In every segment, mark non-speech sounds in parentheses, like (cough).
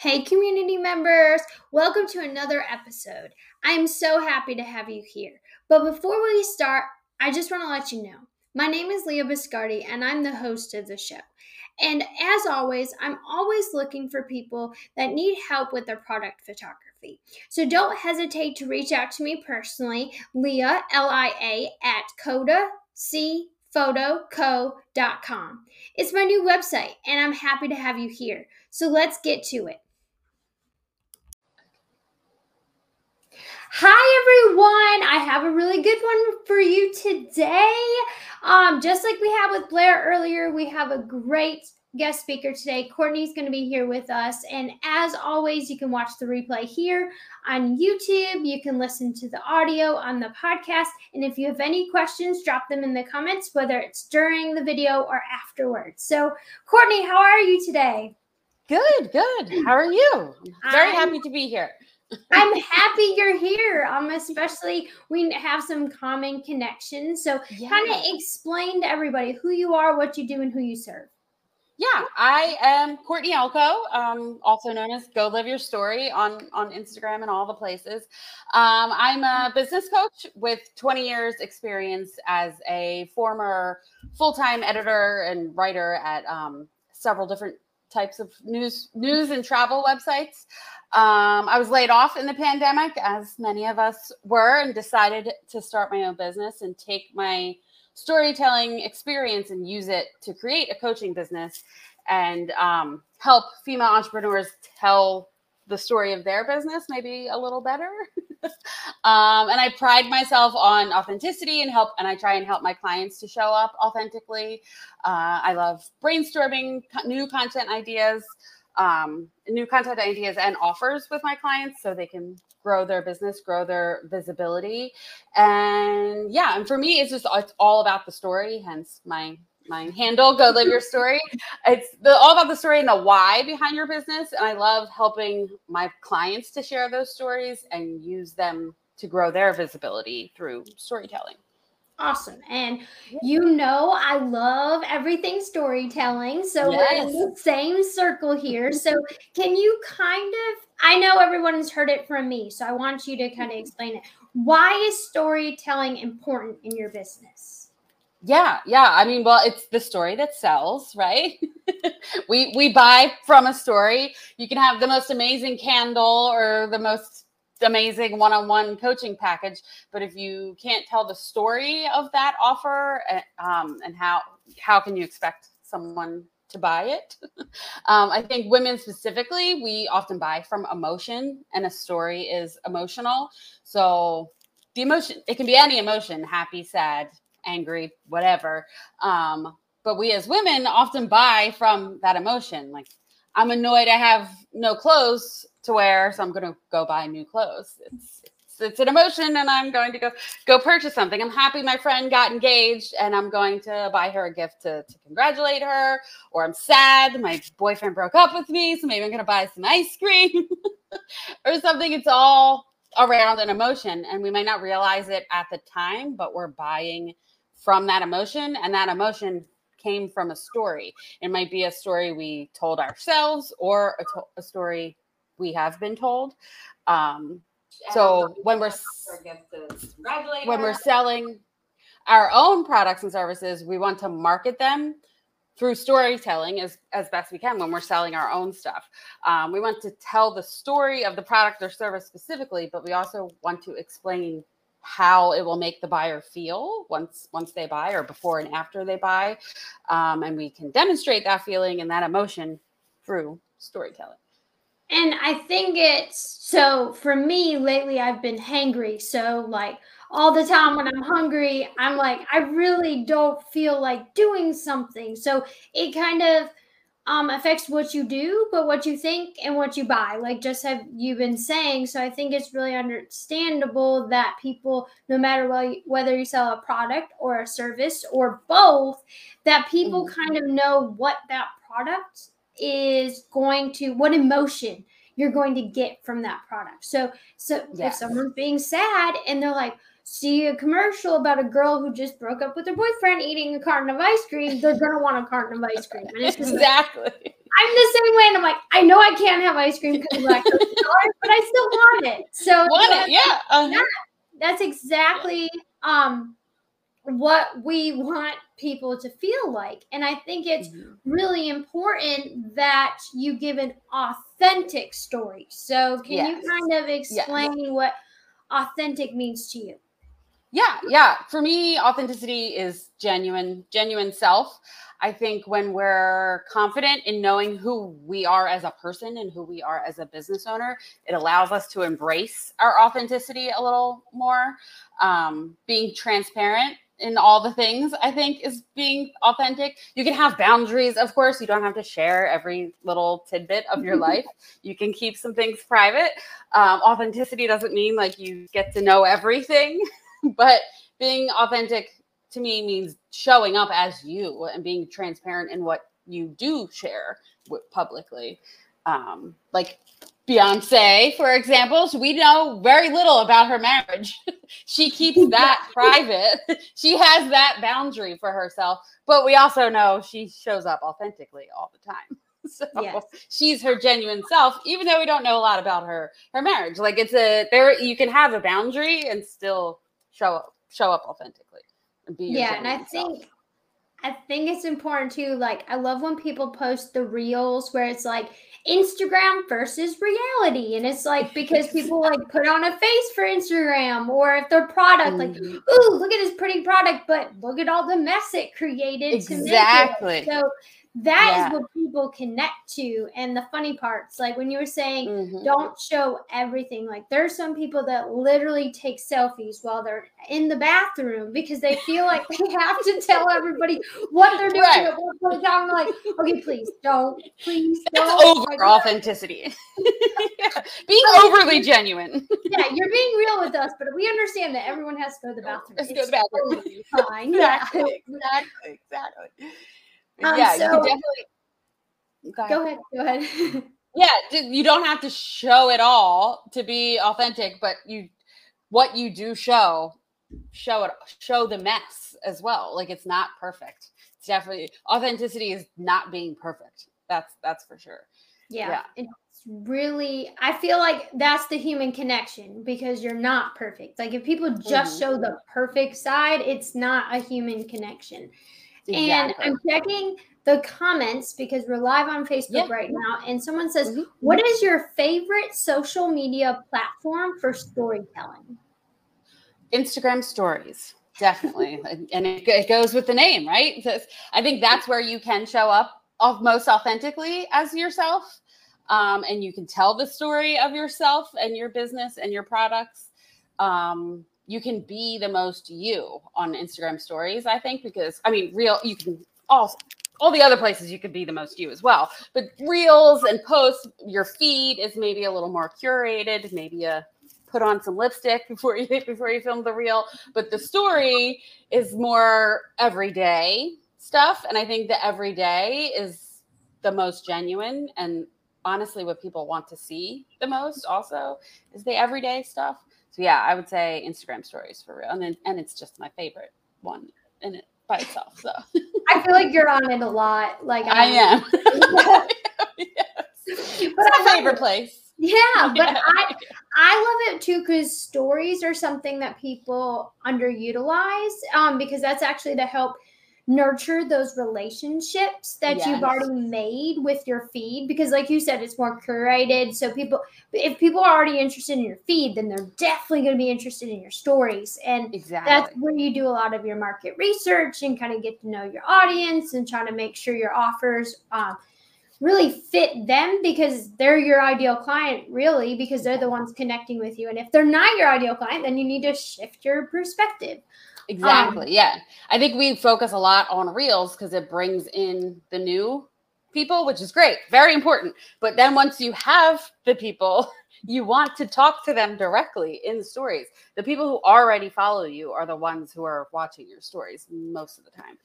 Hey, community members, welcome to another episode. I'm so happy to have you here. But before we start, I just want to let you know my name is Leah Biscardi, and I'm the host of the show. And as always, I'm always looking for people that need help with their product photography. So don't hesitate to reach out to me personally, Leah, L I A, at Coda, C photoco.com. It's my new website, and I'm happy to have you here. So let's get to it. Hi everyone! I have a really good one for you today. Um, just like we had with Blair earlier, we have a great guest speaker today. Courtney's going to be here with us. And as always, you can watch the replay here on YouTube. You can listen to the audio on the podcast. And if you have any questions, drop them in the comments, whether it's during the video or afterwards. So, Courtney, how are you today? Good, good. How are you? I'm very I'm, happy to be here. I'm happy you're here. Um, especially we have some common connections. So yeah. kind of explain to everybody who you are, what you do, and who you serve. Yeah, I am Courtney Elko, um, also known as Go Live Your Story on on Instagram and all the places. Um, I'm a business coach with 20 years experience as a former full time editor and writer at um, several different types of news news and travel websites. Um, I was laid off in the pandemic, as many of us were, and decided to start my own business and take my storytelling experience and use it to create a coaching business and um, help female entrepreneurs tell the story of their business maybe a little better. (laughs) um, and I pride myself on authenticity and help, and I try and help my clients to show up authentically. Uh, I love brainstorming new content ideas um, new content ideas and offers with my clients so they can grow their business, grow their visibility. And yeah, and for me, it's just it's all about the story, hence my my handle go live your story it's the, all about the story and the why behind your business and i love helping my clients to share those stories and use them to grow their visibility through storytelling Awesome. And you know, I love everything storytelling. So yes. we're in the same circle here. So, can you kind of, I know everyone has heard it from me. So, I want you to kind of mm-hmm. explain it. Why is storytelling important in your business? Yeah, yeah. I mean, well, it's the story that sells, right? (laughs) we we buy from a story. You can have the most amazing candle or the most amazing one-on-one coaching package but if you can't tell the story of that offer eh, um, and how how can you expect someone to buy it (laughs) um, i think women specifically we often buy from emotion and a story is emotional so the emotion it can be any emotion happy sad angry whatever um, but we as women often buy from that emotion like i'm annoyed i have no clothes to wear, so I'm going to go buy new clothes. It's, it's, it's an emotion, and I'm going to go go purchase something. I'm happy my friend got engaged, and I'm going to buy her a gift to, to congratulate her. Or I'm sad my boyfriend broke up with me, so maybe I'm going to buy some ice cream (laughs) or something. It's all around an emotion, and we might not realize it at the time, but we're buying from that emotion, and that emotion came from a story. It might be a story we told ourselves or a, to- a story we have been told. Um, so when we're when we're selling our own products and services, we want to market them through storytelling as, as best we can when we're selling our own stuff. Um, we want to tell the story of the product or service specifically, but we also want to explain how it will make the buyer feel once once they buy or before and after they buy um, and we can demonstrate that feeling and that emotion through storytelling and I think it's so for me lately, I've been hangry. So, like, all the time when I'm hungry, I'm like, I really don't feel like doing something. So, it kind of um, affects what you do, but what you think and what you buy, like just have you been saying. So, I think it's really understandable that people, no matter whether you sell a product or a service or both, that people mm-hmm. kind of know what that product is going to what emotion you're going to get from that product. So so yes. if someone's being sad and they're like, see a commercial about a girl who just broke up with her boyfriend eating a carton of ice cream, they're gonna want a carton of ice cream. And it's exactly. Like, I'm the same way, and I'm like, I know I can't have ice cream because of lactose (laughs) intolerant, but I still want it. So want it, yeah. Uh-huh. yeah. That's exactly um what we want people to feel like. And I think it's mm-hmm. really important that you give an authentic story. So, can yes. you kind of explain yes. what authentic means to you? Yeah, yeah. For me, authenticity is genuine, genuine self. I think when we're confident in knowing who we are as a person and who we are as a business owner, it allows us to embrace our authenticity a little more. Um, being transparent in all the things i think is being authentic you can have boundaries of course you don't have to share every little tidbit of your (laughs) life you can keep some things private um, authenticity doesn't mean like you get to know everything (laughs) (laughs) but being authentic to me means showing up as you and being transparent in what you do share publicly um, like Beyonce, for example, we know very little about her marriage. (laughs) she keeps (laughs) that private. She has that boundary for herself, but we also know she shows up authentically all the time. So yes. she's her genuine self, even though we don't know a lot about her her marriage. Like it's a there you can have a boundary and still show up show up authentically and be yeah. And I think self. I think it's important too. Like I love when people post the reels where it's like Instagram versus reality. And it's like because people like put on a face for Instagram or if their product, like, mm-hmm. ooh, look at this pretty product, but look at all the mess it created exactly. to make it. So that yeah. is what people connect to. And the funny parts, like when you were saying, mm-hmm. don't show everything. Like there's some people that literally take selfies while they're in the bathroom because they feel like they (laughs) have to tell everybody what they're doing right. at one point. I'm like, okay, please don't, please don't. It's over like, authenticity. yeah. (laughs) Being overly genuine. yeah, you're being real with us, but we understand that everyone has to go to the bathroom. Let's go to the bathroom. Fine. (laughs) yeah, exactly, exactly. Um, yeah, so, you definitely go ahead. Go ahead. Go (laughs) ahead. yeah, you don't have to show it all to be authentic, but you what you do show show it show the mess as well. Like it's not perfect. It's definitely authenticity is not being perfect. That's that's for sure. Yeah. yeah. It's really I feel like that's the human connection because you're not perfect. Like if people just mm-hmm. show the perfect side, it's not a human connection. Exactly. And I'm checking the comments because we're live on Facebook yeah. right now. And someone says, mm-hmm. What is your favorite social media platform for storytelling? Instagram stories. Definitely. (laughs) and it, it, goes with the name, right? I think that's where you can show up most authentically as yourself. Um, and you can tell the story of yourself and your business and your products. Um, you can be the most you on Instagram stories, I think, because I mean, real, you can all all the other places you could be the most you as well. But reels and posts, your feed is maybe a little more curated, maybe a put on some lipstick before you (laughs) before you film the reel. But the story is more everyday stuff. And I think the everyday is the most genuine and honestly what people want to see the most also is the everyday stuff so yeah, I would say Instagram stories for real, and then, and it's just my favorite one in it by itself. So I feel like you're on it a lot. Like I am. (laughs) (laughs) yes. But it's my favorite place. Yeah, (laughs) but yeah. I I love it too because stories are something that people underutilize um, because that's actually to help nurture those relationships that yes. you've already made with your feed because like you said it's more curated. So people if people are already interested in your feed then they're definitely going to be interested in your stories. And exactly. that's where you do a lot of your market research and kind of get to know your audience and try to make sure your offers um, really fit them because they're your ideal client really because they're the ones connecting with you. And if they're not your ideal client then you need to shift your perspective Exactly. Um, yeah. I think we focus a lot on reels because it brings in the new people, which is great, very important. But then once you have the people, (laughs) you want to talk to them directly in stories. The people who already follow you are the ones who are watching your stories most of the time.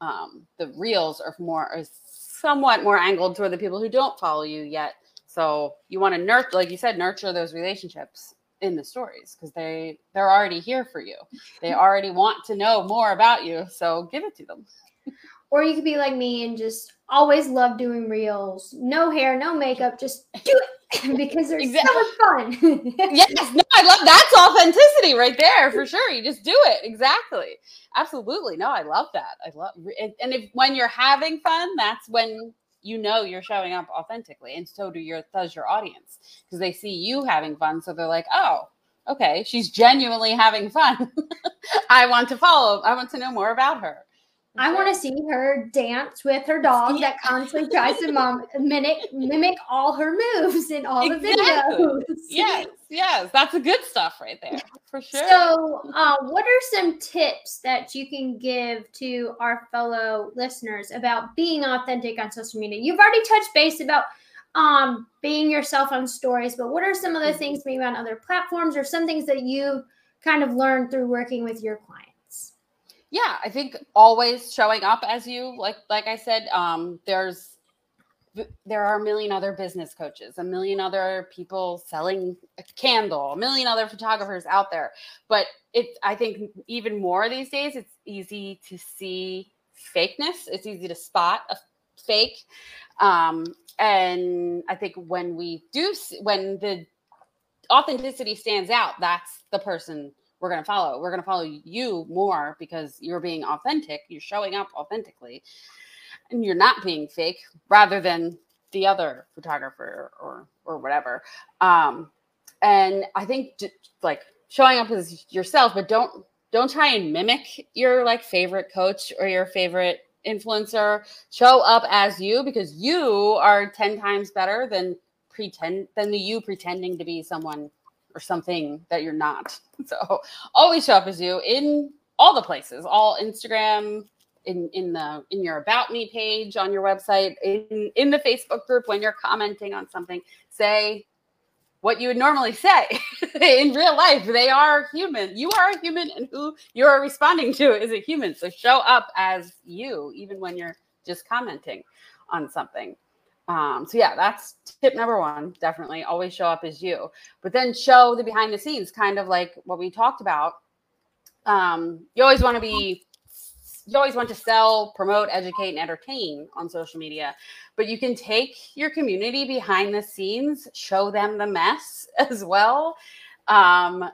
Um, the reels are more, are somewhat more angled toward the people who don't follow you yet. So you want to nurture, like you said, nurture those relationships in the stories because they they're already here for you. They already want to know more about you, so give it to them. Or you could be like me and just always love doing reels. No hair, no makeup, just do it (laughs) because they're exactly. so much fun. (laughs) yes, no, I love that's authenticity right there for sure. You just do it. Exactly. Absolutely. No, I love that. I love and if when you're having fun, that's when you know you're showing up authentically and so do your does your audience because they see you having fun so they're like oh okay she's genuinely having fun. (laughs) I want to follow i want to know more about her I want to see her dance with her dog that constantly tries to mom, (laughs) mimic mimic all her moves in all exactly. the videos. (laughs) Yes, yes, that's a good stuff right there for sure. So, uh, what are some tips that you can give to our fellow listeners about being authentic on social media? You've already touched base about um, being yourself on stories, but what are some other mm-hmm. things maybe on other platforms or some things that you kind of learned through working with your clients? Yeah i think always showing up as you like like i said um there's there are a million other business coaches a million other people selling a candle a million other photographers out there. But it i think even more these days it's easy to see fakeness. It's easy to spot a fake. Um and i think when we do when the authenticity stands out that's the person we're going to follow. We're going to follow you more because you're being authentic. You're showing up authentically and you're not being fake rather than the other photographer or or whatever. Um, and I think like showing up as yourself, but don't don't try and mimic your like favorite coach or your favorite influencer. Show up as you because you are 10 times better than pretend than the you pretending to be someone or something that you're not. So always show up as you in all the places, all Instagram, in in the in your about me page on your website, in in the Facebook group when you're commenting on something, say what you would normally say (laughs) in real life. They are human. You are a human, and who you are responding to is a human. So show up as you, even when you're just commenting on something. Um, so yeah, that's tip number one. Definitely always show up as you, but then show the behind the scenes, kind of like what we talked about. Um, you always want to be, you always want to sell, promote, educate, and entertain on social media, but you can take your community behind the scenes, show them the mess (laughs) as well. Um,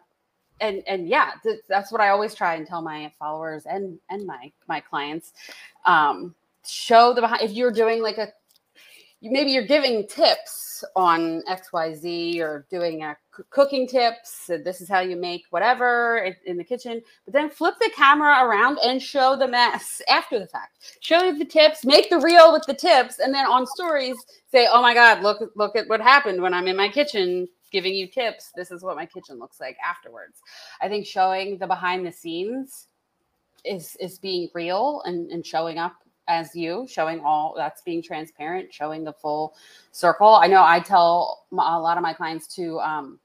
and and yeah, th- that's what I always try and tell my followers and and my my clients. Um, show the behind if you're doing like a maybe you're giving tips on xyz or doing a cooking tips uh, this is how you make whatever in the kitchen but then flip the camera around and show the mess (laughs) after the fact. Show the tips make the reel with the tips and then on stories say oh my god look look at what happened when i'm in my kitchen giving you tips. This is what my kitchen looks like afterwards. I think showing the behind the scenes is is being real and, and showing up as you, showing all that's being transparent, showing the full circle. I know I tell a lot of my clients to um,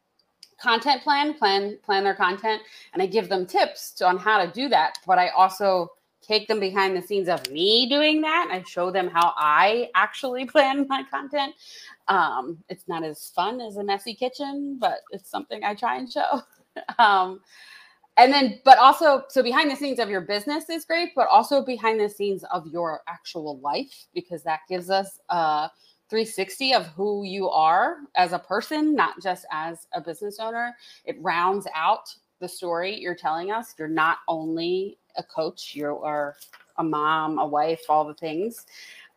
content plan, plan plan their content, and I give them tips to, on how to do that. But I also take them behind the scenes of me doing that. I show them how I actually (laughs) plan my content. Um, it's not as fun as a messy kitchen, but it's something I try and show. (laughs) um, and then but also so behind the scenes of your business is great but also behind the scenes of your actual life because that gives us uh, a 360 of who you are as a person not just as a business owner. It rounds out the story you're telling us. You're not only a coach you are a mom a wife all the things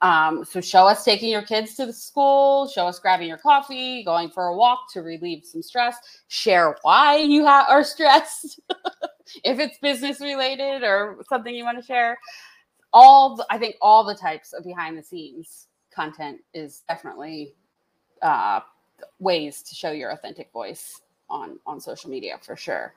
um, so show us taking your kids to the school, show us grabbing your coffee, going for a walk to relieve some stress, share why you ha- are stressed, (laughs) if it's business related or something you want to share. All the, I think all the types of behind the scenes content is definitely uh, ways to show your authentic voice on on social media for sure.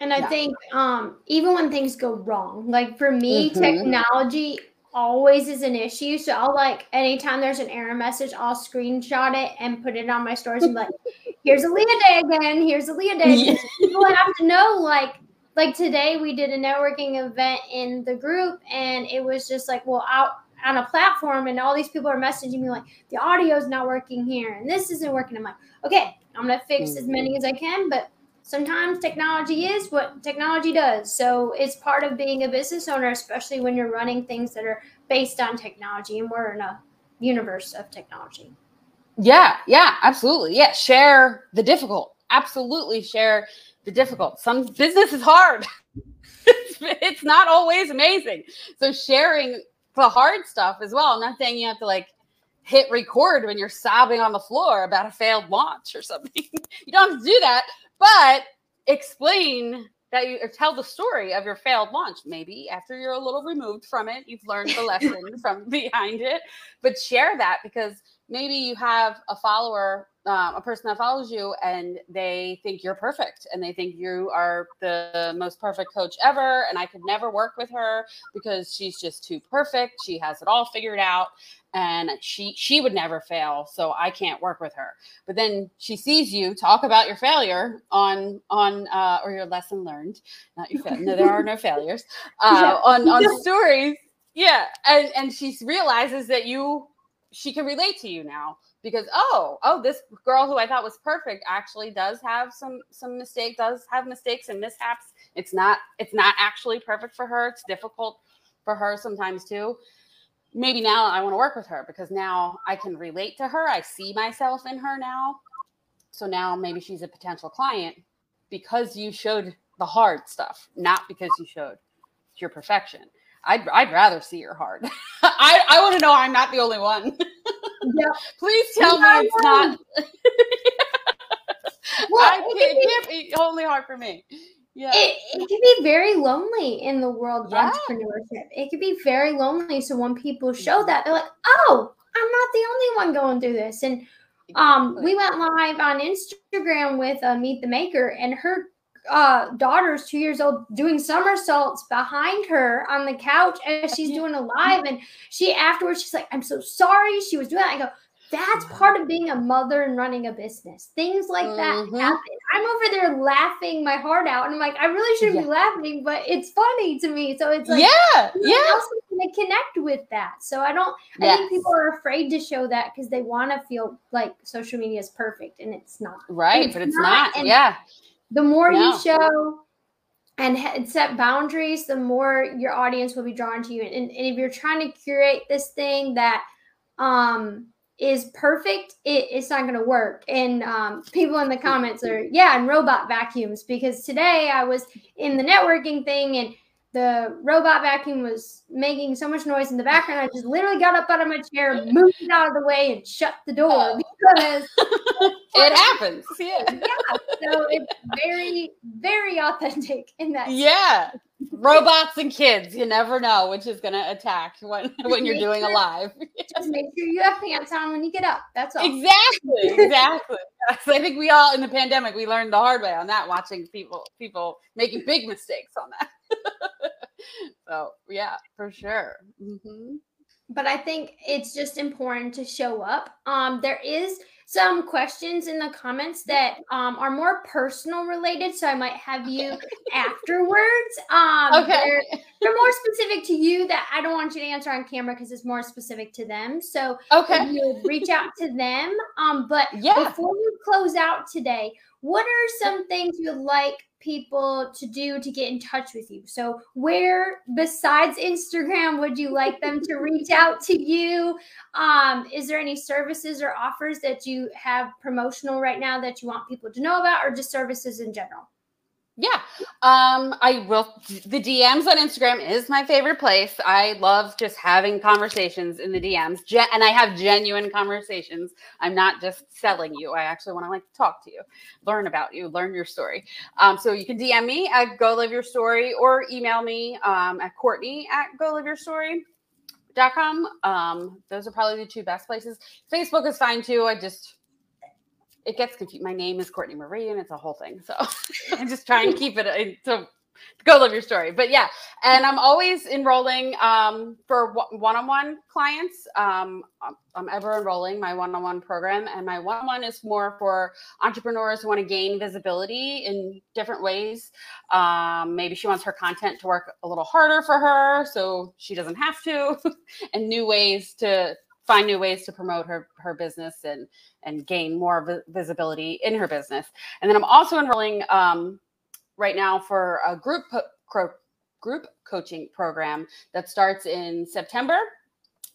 And I yeah. think um, even when things go wrong, like for me, mm-hmm. technology always is an issue. So I'll like anytime there's an error message, I'll screenshot it and put it on my stories and be like, (laughs) here's a Leah day again. Here's a Leah day. Yeah. People have to know like like today we did a networking event in the group and it was just like, well, out on a platform and all these people are messaging me like the audio's not working here and this isn't working. I'm like, okay, I'm gonna fix as many as I can, but sometimes technology is what technology does. So it's part of being a business owner, especially when you're running things that are based on technology and we're in a universe of technology. Yeah, yeah, absolutely. Yeah, share the difficult. Absolutely share the difficult. Some business is hard. (laughs) it's not always amazing. So sharing the hard stuff as well. I'm not saying you have to like hit record when you're sobbing on the floor about a failed launch or something. (laughs) you don't have to do that, but explain that you tell the story of your failed launch. Maybe after you're a little removed from it, you've learned the (laughs) lesson from behind it, but share that because maybe you have a follower, um, a person that follows you, and they think you're perfect and they think you are the most perfect coach ever. And I could never work with her because she's just too perfect. She has it all figured out and she she would never fail so i can't work with her. But then she sees you talk about your failure on on uh, or your lesson learned. Not your failure no there are no (laughs) failures. Uh, yeah. on on (laughs) stories. Yeah and and she realizes that you she can relate to you now because oh oh this girl who i thought was perfect actually does have some some mistake does have mistakes and mishaps. It's not it's not actually perfect for her. It's difficult for her sometimes too maybe now I want to work with her because now I can relate to her. I see myself in her now. So now maybe she's a potential client because you showed the hard stuff, not because you showed your perfection. I'd, I'd rather see your hard. (laughs) I, I want to know I'm not the only one. Yeah. (laughs) Please tell me it's not. (laughs) well, I can't, it can't be only hard for me yeah. It, it can be very lonely in the world of yeah. entrepreneurship. It can be very lonely. So when people show that, they're like, oh, I'm not the only one going through this. And um, we went live on Instagram with uh, Meet the Maker, and her uh, daughter's two years old doing somersaults behind her on the couch as she's doing a live. And she afterwards, she's like, I'm so sorry she was doing that. I go, that's part of being a mother and running a business. Things like mm-hmm. that happen. I'm over there laughing my heart out, and I'm like, I really shouldn't yeah. be laughing, but it's funny to me. So it's like, yeah, yeah, Else going to connect with that. So I don't. Yes. I think people are afraid to show that because they want to feel like social media is perfect, and it's not. Right, it's but it's not. not. yeah. The more no. you show and set boundaries, the more your audience will be drawn to you. And, and if you're trying to curate this thing that um is perfect, it, it's not going to work. And um, people in the comments are, yeah, and robot vacuums. Because today I was in the networking thing and the robot vacuum was making so much noise in the background. I just literally got up out of my chair, (laughs) moved it out of the way, and shut the door oh. because (laughs) it happens. Yeah. yeah. So it's very, very authentic in that. Yeah. Robots and kids, you never know which is going to attack when (laughs) when you're doing sure, a live. just make sure you have pants on when you get up. That's all. Exactly, exactly. I think we all in the pandemic we learned the hard way on that, watching people people making big mistakes on that. (laughs) so yeah, for sure. Mm-hmm. But I think it's just important to show up. Um, there is some questions in the comments that um, are more personal related. So I might have you (laughs) afterwards. Um, okay. They're, they're, more specific to you that I don't want you to answer on camera because it's more specific to them. So okay. you reach out to them. Um, but (laughs) yeah. before we close out today, what are some things you'd like people to do to get in touch with you? So, where besides Instagram would you like them to (laughs) reach out to you? Um, is there any services or offers that you have promotional right now that you want people to know about, or just services in general? Yeah. Um, I will. The DMs on Instagram is my favorite place. I love just having conversations in the DMs, Gen- and I have genuine conversations. I'm not just selling you. I actually want to like talk to you, learn about you, learn your story. Um, so you can DM me at Go Live Your Story or email me um, at Courtney at Go Live Your Story. Dot com. Um, those are probably the two best places. Facebook is fine too. I just it gets confused. My name is Courtney Marie, and it's a whole thing. So (laughs) I'm just trying to (laughs) keep it uh, so go live your story. But yeah, and I'm always enrolling um, for one-on-one clients. Um, I'm ever enrolling my one-on-one program, and my one-on-one is more for entrepreneurs who want to gain visibility in different ways. Um, maybe she wants her content to work a little harder for her, so she doesn't have to, (laughs) and new ways to find new ways to promote her her business and and gain more vi- visibility in her business. And then I'm also enrolling um, right now for a group co- group coaching program that starts in September.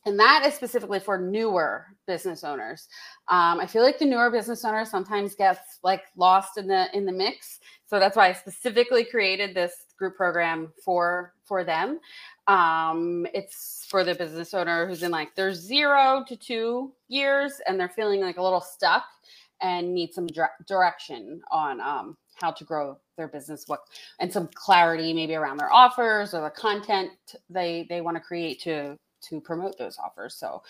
And that is specifically for newer business owners. Um, I feel like the newer business owners sometimes gets like lost in the in the mix. So that's why I specifically created this group program for for them. Um, it's for the business owner who's in like their zero to two years and they're feeling like a little stuck and need some dire- direction on um, how to grow their business what and some clarity maybe around their offers or the content they they want to create to to promote those offers so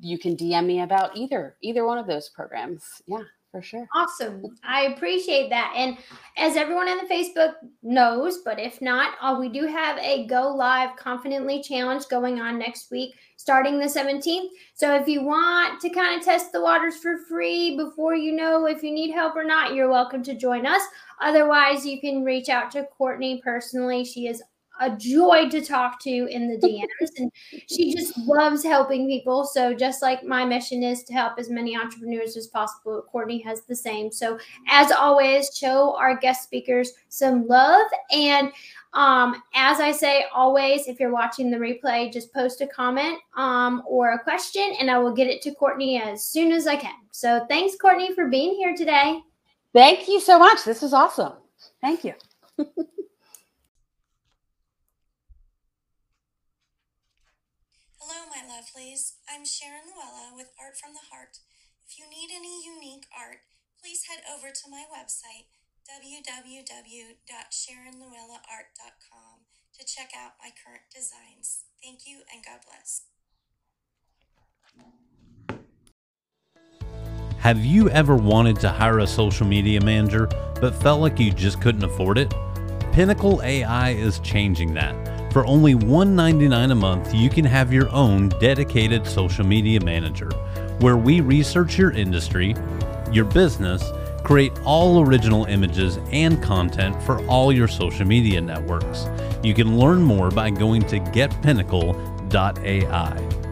you can dm me about either either one of those programs yeah for sure. Awesome. I appreciate that. And as everyone in the Facebook knows, but if not, uh, we do have a Go Live Confidently Challenge going on next week, starting the 17th. So if you want to kind of test the waters for free before you know if you need help or not, you're welcome to join us. Otherwise, you can reach out to Courtney personally. She is a joy to talk to in the DMs. and she just loves helping people. So, just like my mission is to help as many entrepreneurs as possible, Courtney has the same. So, as always, show our guest speakers some love. And um, as I say always, if you're watching the replay, just post a comment um, or a question, and I will get it to Courtney as soon as I can. So, thanks, Courtney, for being here today. Thank you so much. This was awesome. Thank you. (laughs) Hello, my lovelies. I'm Sharon Luella with Art from the Heart. If you need any unique art, please head over to my website, www.sharonluellaart.com, to check out my current designs. Thank you and God bless. Have you ever wanted to hire a social media manager but felt like you just couldn't afford it? Pinnacle AI is changing that. For only $1.99 a month, you can have your own dedicated social media manager where we research your industry, your business, create all original images and content for all your social media networks. You can learn more by going to getpinnacle.ai.